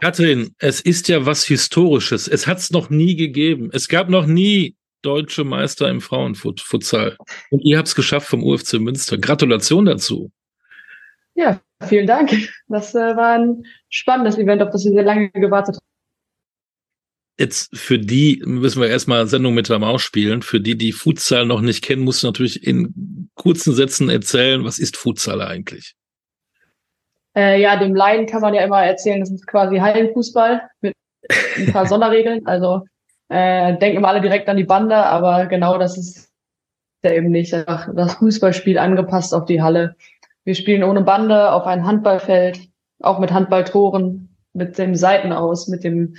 Katrin, es ist ja was Historisches. Es hat es noch nie gegeben. Es gab noch nie deutsche Meister im Frauenfutsal. Und ihr habt es geschafft vom UFC Münster. Gratulation dazu. Ja, vielen Dank. Das äh, war ein spannendes Event, auf das wir sehr lange gewartet haben. Jetzt für die müssen wir erstmal Sendung mit der Maus spielen. Für die, die Futsal noch nicht kennen, musst du natürlich in kurzen Sätzen erzählen, was ist Futsal eigentlich? Äh, ja, dem Laien kann man ja immer erzählen, das ist quasi Hallenfußball mit ein paar Sonderregeln. Also äh, denken immer alle direkt an die Bande, aber genau das ist ja eben nicht. Das Fußballspiel angepasst auf die Halle. Wir spielen ohne Bande auf ein Handballfeld, auch mit Handballtoren, mit dem Seitenaus, mit dem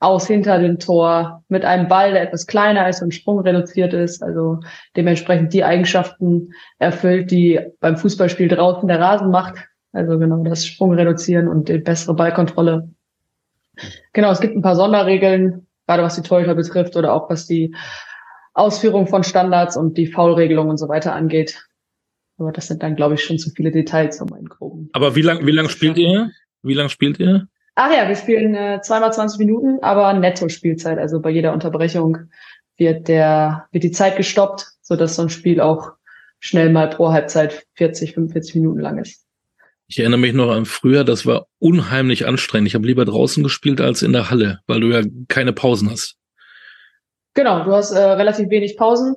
Aus hinter dem Tor, mit einem Ball, der etwas kleiner ist und sprungreduziert ist, also dementsprechend die Eigenschaften erfüllt, die beim Fußballspiel draußen der Rasen macht. Also genau das Sprung reduzieren und die bessere Ballkontrolle. Genau, es gibt ein paar Sonderregeln, gerade was die Torhüter betrifft oder auch was die Ausführung von Standards und die Foulregelung und so weiter angeht. Aber das sind dann, glaube ich, schon zu viele Details um einen groben. Aber wie lang, wie lang spielt ihr? Wie lang spielt ihr? Ach ja, wir spielen äh, zweimal 20 Minuten, aber Netto-Spielzeit. Also bei jeder Unterbrechung wird der, wird die Zeit gestoppt, so dass so ein Spiel auch schnell mal pro Halbzeit 40, 45 Minuten lang ist. Ich erinnere mich noch an früher, das war unheimlich anstrengend. Ich habe lieber draußen gespielt als in der Halle, weil du ja keine Pausen hast. Genau, du hast äh, relativ wenig Pausen,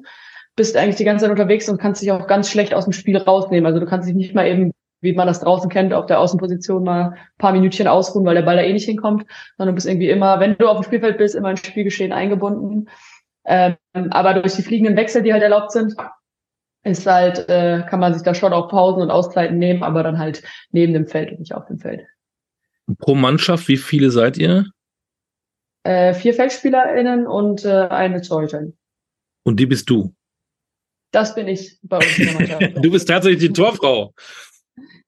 bist eigentlich die ganze Zeit unterwegs und kannst dich auch ganz schlecht aus dem Spiel rausnehmen. Also du kannst dich nicht mal eben, wie man das draußen kennt, auf der Außenposition mal ein paar Minütchen ausruhen, weil der Ball da eh nicht hinkommt, sondern du bist irgendwie immer, wenn du auf dem Spielfeld bist, immer ins Spielgeschehen eingebunden. Ähm, aber durch die fliegenden Wechsel, die halt erlaubt sind, ist halt, äh, kann man sich da schon auch Pausen und Auszeiten nehmen, aber dann halt neben dem Feld und nicht auf dem Feld. Pro Mannschaft, wie viele seid ihr? Äh, vier FeldspielerInnen und äh, eine Torhüterin. Und die bist du? Das bin ich bei uns in der Mannschaft. du bist tatsächlich die Torfrau.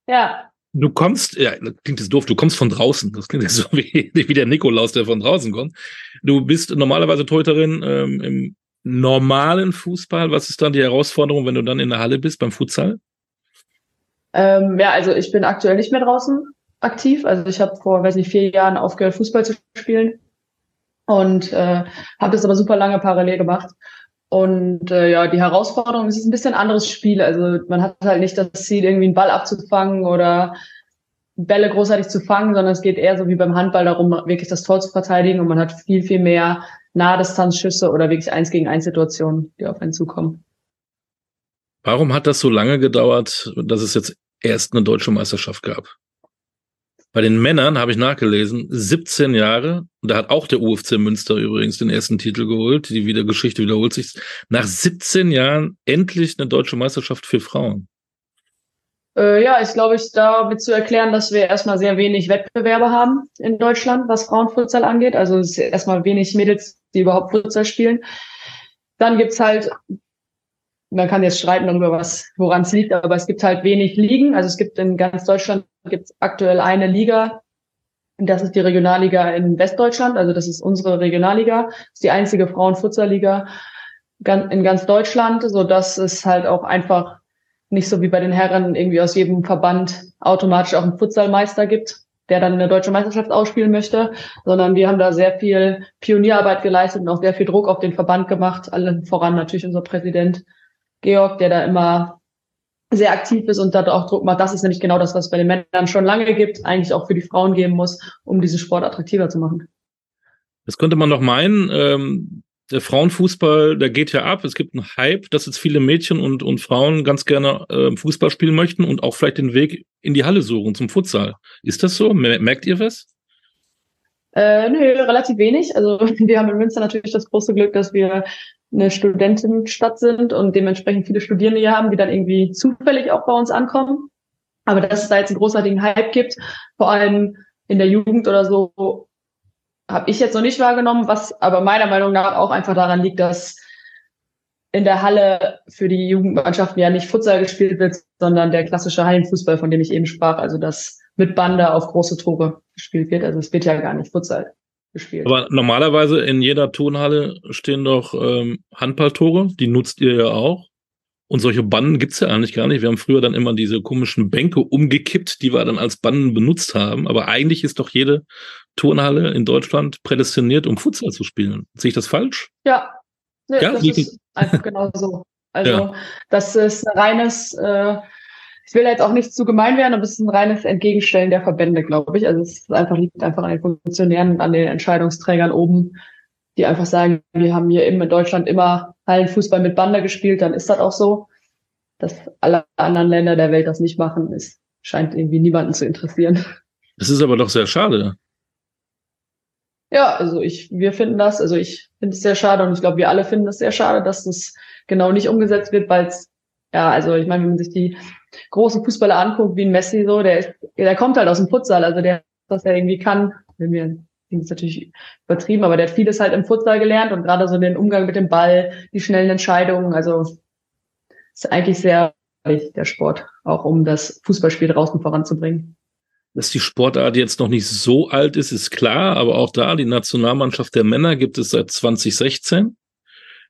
Ja. Du kommst, ja, klingt jetzt doof, du kommst von draußen. Das klingt jetzt so wie, wie der Nikolaus, der von draußen kommt. Du bist normalerweise Torhüterin ähm, im normalen Fußball? Was ist dann die Herausforderung, wenn du dann in der Halle bist beim Futsal? Ähm, ja, also ich bin aktuell nicht mehr draußen aktiv. Also ich habe vor, weiß nicht, vier Jahren aufgehört, Fußball zu spielen und äh, habe das aber super lange parallel gemacht. Und äh, ja, die Herausforderung es ist ein bisschen anderes Spiel. Also man hat halt nicht das Ziel, irgendwie einen Ball abzufangen oder Bälle großartig zu fangen, sondern es geht eher so wie beim Handball darum, wirklich das Tor zu verteidigen und man hat viel, viel mehr Nahdistanzschüsse oder wirklich eins gegen eins Situationen, die auf einen zukommen. Warum hat das so lange gedauert, dass es jetzt erst eine deutsche Meisterschaft gab? Bei den Männern habe ich nachgelesen, 17 Jahre, und da hat auch der UFC Münster übrigens den ersten Titel geholt, die wieder Geschichte wiederholt sich, nach 17 Jahren endlich eine deutsche Meisterschaft für Frauen. Äh, ja, ist, glaube ich, damit zu erklären, dass wir erstmal sehr wenig Wettbewerbe haben in Deutschland, was Frauenfutsal angeht. Also es ist erstmal wenig Mädels, die überhaupt Futsal spielen. Dann gibt's halt, man kann jetzt streiten darüber, was, woran es liegt, aber es gibt halt wenig Ligen. Also es gibt in ganz Deutschland gibt's aktuell eine Liga. Das ist die Regionalliga in Westdeutschland. Also das ist unsere Regionalliga. Das ist die einzige Frauenfutsalliga in ganz Deutschland, so dass es halt auch einfach nicht so wie bei den Herren irgendwie aus jedem Verband automatisch auch einen Futsalmeister gibt, der dann eine deutsche Meisterschaft ausspielen möchte, sondern wir haben da sehr viel Pionierarbeit geleistet und auch sehr viel Druck auf den Verband gemacht, allen voran natürlich unser Präsident Georg, der da immer sehr aktiv ist und da auch Druck macht. Das ist nämlich genau das, was es bei den Männern schon lange gibt, eigentlich auch für die Frauen geben muss, um diesen Sport attraktiver zu machen. Das könnte man doch meinen. Ähm, der Frauenfußball, der geht ja ab. Es gibt einen Hype, dass jetzt viele Mädchen und, und Frauen ganz gerne äh, Fußball spielen möchten und auch vielleicht den Weg in die Halle suchen zum Futsal. Ist das so? Merkt ihr was? Äh, nö, relativ wenig. Also wir haben in Münster natürlich das große Glück, dass wir eine Studentenstadt sind und dementsprechend viele Studierende hier haben, die dann irgendwie zufällig auch bei uns ankommen. Aber dass es da jetzt einen großartigen Hype gibt, vor allem in der Jugend oder so, habe ich jetzt noch nicht wahrgenommen, was aber meiner Meinung nach auch einfach daran liegt, dass in der Halle für die Jugendmannschaften ja nicht Futsal gespielt wird, sondern der klassische Hallenfußball, von dem ich eben sprach, also das mit Bande auf große Tore gespielt wird. Also es wird ja gar nicht Futsal gespielt. Aber normalerweise in jeder Turnhalle stehen doch ähm, Handballtore, die nutzt ihr ja auch. Und solche Bannen gibt's ja eigentlich gar nicht. Wir haben früher dann immer diese komischen Bänke umgekippt, die wir dann als Bannen benutzt haben. Aber eigentlich ist doch jede Turnhalle in Deutschland prädestiniert, um Futsal zu spielen. Sehe ich das falsch? Ja, nee, ja? das ist einfach genau so. Also ja. das ist ein reines, äh, ich will jetzt auch nicht zu gemein werden, aber es ist ein reines Entgegenstellen der Verbände, glaube ich. Also es ist einfach, liegt einfach an den Funktionären und an den Entscheidungsträgern oben, die einfach sagen, wir haben hier in Deutschland immer Hallenfußball mit Bande gespielt, dann ist das auch so. Dass alle anderen Länder der Welt das nicht machen, ist, scheint irgendwie niemanden zu interessieren. Das ist aber doch sehr schade. Ja, also ich, wir finden das, also ich finde es sehr schade und ich glaube, wir alle finden es sehr schade, dass es genau nicht umgesetzt wird, weil es, ja, also ich meine, wenn man sich die großen Fußballer anguckt, wie ein Messi so, der ist, der kommt halt aus dem Futsal, also der, was er irgendwie kann, wenn wir klingt natürlich übertrieben, aber der hat vieles halt im Futsal gelernt und gerade so den Umgang mit dem Ball, die schnellen Entscheidungen, also ist eigentlich sehr wichtig, der Sport, auch um das Fußballspiel draußen voranzubringen. Dass die Sportart jetzt noch nicht so alt ist, ist klar, aber auch da, die Nationalmannschaft der Männer gibt es seit 2016.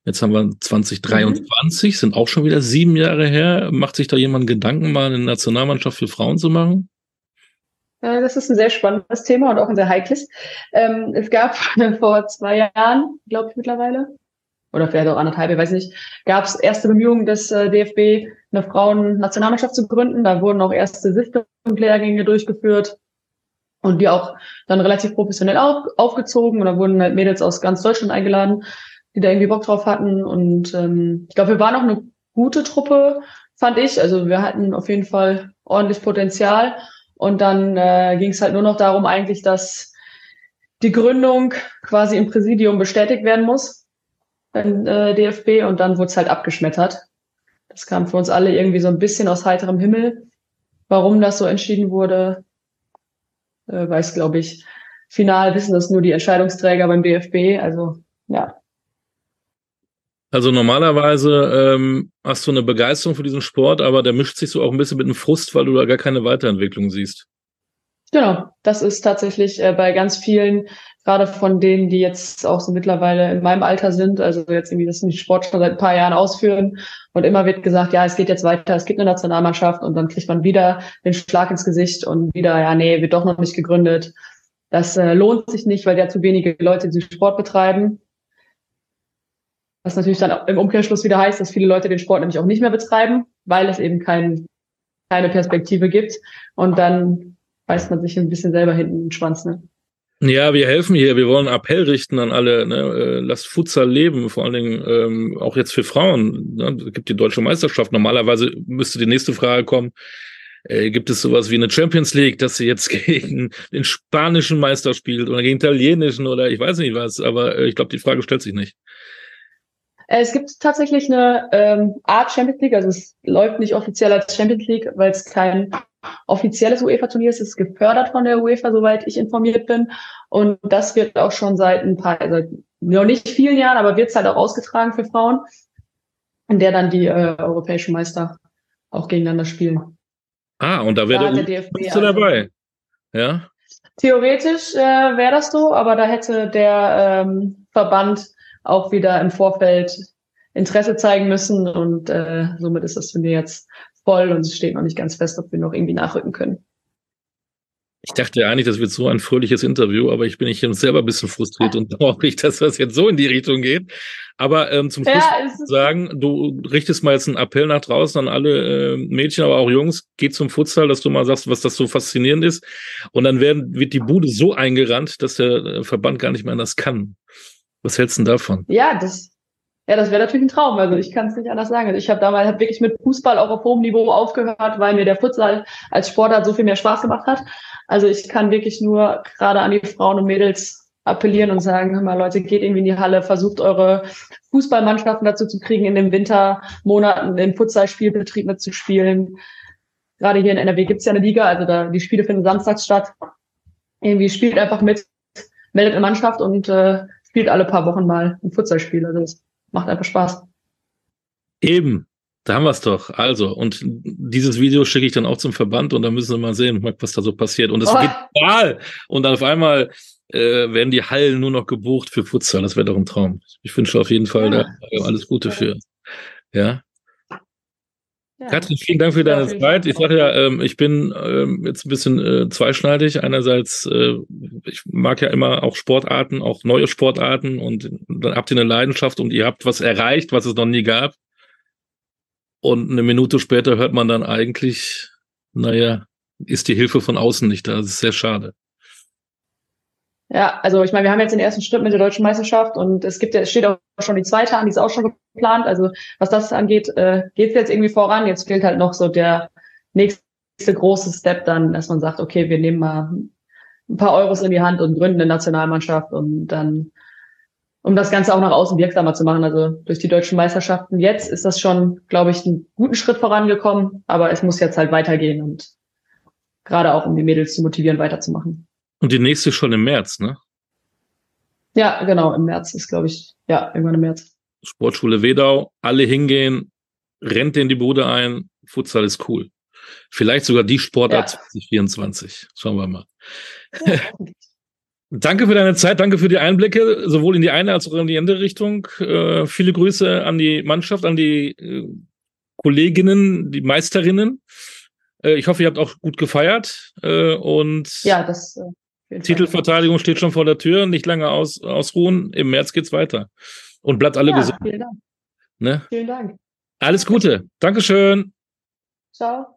Jetzt haben wir 2023, mhm. sind auch schon wieder sieben Jahre her. Macht sich da jemand Gedanken, mal eine Nationalmannschaft für Frauen zu machen? Das ist ein sehr spannendes Thema und auch ein sehr heikles. Ähm, es gab vor zwei Jahren, glaube ich mittlerweile, oder vielleicht auch anderthalb, ich weiß nicht, gab es erste Bemühungen des äh, DFB, eine Frauen-Nationalmannschaft zu gründen. Da wurden auch erste Systemlehrgänge durchgeführt und die auch dann relativ professionell auf, aufgezogen. Und da wurden halt Mädels aus ganz Deutschland eingeladen, die da irgendwie Bock drauf hatten. Und ähm, ich glaube, wir waren auch eine gute Truppe, fand ich. Also wir hatten auf jeden Fall ordentlich Potenzial. Und dann äh, ging es halt nur noch darum eigentlich, dass die Gründung quasi im Präsidium bestätigt werden muss beim äh, DFB und dann wurde es halt abgeschmettert. Das kam für uns alle irgendwie so ein bisschen aus heiterem Himmel. Warum das so entschieden wurde, äh, weiß, glaube ich, final wissen das nur die Entscheidungsträger beim DFB. Also ja. Also normalerweise ähm, hast du eine Begeisterung für diesen Sport, aber der mischt sich so auch ein bisschen mit einem Frust, weil du da gar keine Weiterentwicklung siehst. Genau, das ist tatsächlich äh, bei ganz vielen gerade von denen, die jetzt auch so mittlerweile in meinem Alter sind, also jetzt irgendwie das nicht Sport schon seit ein paar Jahren ausführen und immer wird gesagt, ja, es geht jetzt weiter, es gibt eine Nationalmannschaft und dann kriegt man wieder den Schlag ins Gesicht und wieder, ja, nee, wird doch noch nicht gegründet. Das äh, lohnt sich nicht, weil ja zu wenige Leute diesen Sport betreiben. Was natürlich dann im Umkehrschluss wieder heißt, dass viele Leute den Sport nämlich auch nicht mehr betreiben, weil es eben kein, keine Perspektive gibt. Und dann beißt man sich ein bisschen selber hinten den Schwanz. Ne? Ja, wir helfen hier. Wir wollen Appell richten an alle. Ne? Äh, lasst Futsal leben, vor allen Dingen ähm, auch jetzt für Frauen. Ne? Es gibt die deutsche Meisterschaft. Normalerweise müsste die nächste Frage kommen. Äh, gibt es sowas wie eine Champions League, dass sie jetzt gegen den spanischen Meister spielt oder gegen italienischen oder ich weiß nicht was, aber äh, ich glaube, die Frage stellt sich nicht. Äh, es gibt tatsächlich eine ähm, Art Champions League, also es läuft nicht offiziell als Champions League, weil es kein offizielles UEFA-Turnier ist. Es ist gefördert von der UEFA, soweit ich informiert bin. Und das wird auch schon seit ein paar, seit noch nicht vielen Jahren, aber wird es halt auch ausgetragen für Frauen, in der dann die äh, europäischen Meister auch gegeneinander spielen. Ah, und da wäre der, der DFB bist du dabei. Ja. Theoretisch äh, wäre das so, aber da hätte der ähm, Verband auch wieder im Vorfeld Interesse zeigen müssen und äh, somit ist das Turnier jetzt voll und es steht noch nicht ganz fest, ob wir noch irgendwie nachrücken können. Ich dachte eigentlich, das wird so ein fröhliches Interview, aber ich bin ich selber ein bisschen frustriert und traurig, dass das jetzt so in die Richtung geht. Aber ähm, zum Schluss ja, sagen, du richtest mal jetzt einen Appell nach draußen an alle äh, Mädchen, aber auch Jungs, geht zum Futsal, dass du mal sagst, was das so faszinierend ist. Und dann werden, wird die Bude so eingerannt, dass der äh, Verband gar nicht mehr anders kann. Was hältst du denn davon? Ja, das, ja, das wäre natürlich ein Traum. Also ich kann es nicht anders sagen. Also ich habe damals hab wirklich mit Fußball auch auf hohem Niveau aufgehört, weil mir der Futsal als Sportart so viel mehr Spaß gemacht hat. Also ich kann wirklich nur gerade an die Frauen und Mädels appellieren und sagen, hör mal Leute, geht irgendwie in die Halle, versucht eure Fußballmannschaften dazu zu kriegen, in den Wintermonaten den Futsalspielbetrieb mitzuspielen. Gerade hier in NRW gibt's ja eine Liga, also da die Spiele finden samstags statt. Irgendwie spielt einfach mit, meldet eine Mannschaft und äh, spielt alle paar Wochen mal ein Futsalspiel. Also das macht einfach Spaß. Eben, da haben wir es doch. Also, und dieses Video schicke ich dann auch zum Verband und dann müssen wir mal sehen, was da so passiert. Und es oh. geht mal. Und dann auf einmal äh, werden die Hallen nur noch gebucht für Futsal. Das wäre doch ein Traum. Ich wünsche auf jeden Fall ja. da alles Gute für. Ja. Ja. Katrin, vielen Dank für deine ja, Zeit. Ich sage ja, ähm, ich bin ähm, jetzt ein bisschen äh, zweischneidig. Einerseits, äh, ich mag ja immer auch Sportarten, auch neue Sportarten und dann habt ihr eine Leidenschaft und ihr habt was erreicht, was es noch nie gab. Und eine Minute später hört man dann eigentlich, naja, ist die Hilfe von außen nicht da. Das ist sehr schade. Ja, also ich meine, wir haben jetzt den ersten Schritt mit der deutschen Meisterschaft und es gibt ja, es steht auch schon die zweite an, die ist auch schon geplant. Also was das angeht, äh, geht es jetzt irgendwie voran. Jetzt fehlt halt noch so der nächste große Step dann, dass man sagt, okay, wir nehmen mal ein paar Euros in die Hand und gründen eine Nationalmannschaft und dann, um das Ganze auch nach außen wirksamer zu machen. Also durch die deutschen Meisterschaften jetzt ist das schon, glaube ich, einen guten Schritt vorangekommen, aber es muss jetzt halt weitergehen und gerade auch um die Mädels zu motivieren, weiterzumachen. Und die nächste schon im März, ne? Ja, genau, im März ist, glaube ich, ja, irgendwann im März. Sportschule Wedau, alle hingehen, rennt in die Bude ein, Futsal ist cool. Vielleicht sogar die Sportart ja. 2024. Schauen wir mal. Ja, danke für deine Zeit, danke für die Einblicke, sowohl in die eine als auch in die andere Richtung. Äh, viele Grüße an die Mannschaft, an die äh, Kolleginnen, die Meisterinnen. Äh, ich hoffe, ihr habt auch gut gefeiert. Äh, und ja, das äh, Titelverteidigung steht schon vor der Tür, nicht lange aus, ausruhen. Im März geht's weiter. Und bleibt alle ja, gesund. Vielen Dank. Ne? Vielen Dank. Alles Gute. Dankeschön. Ciao.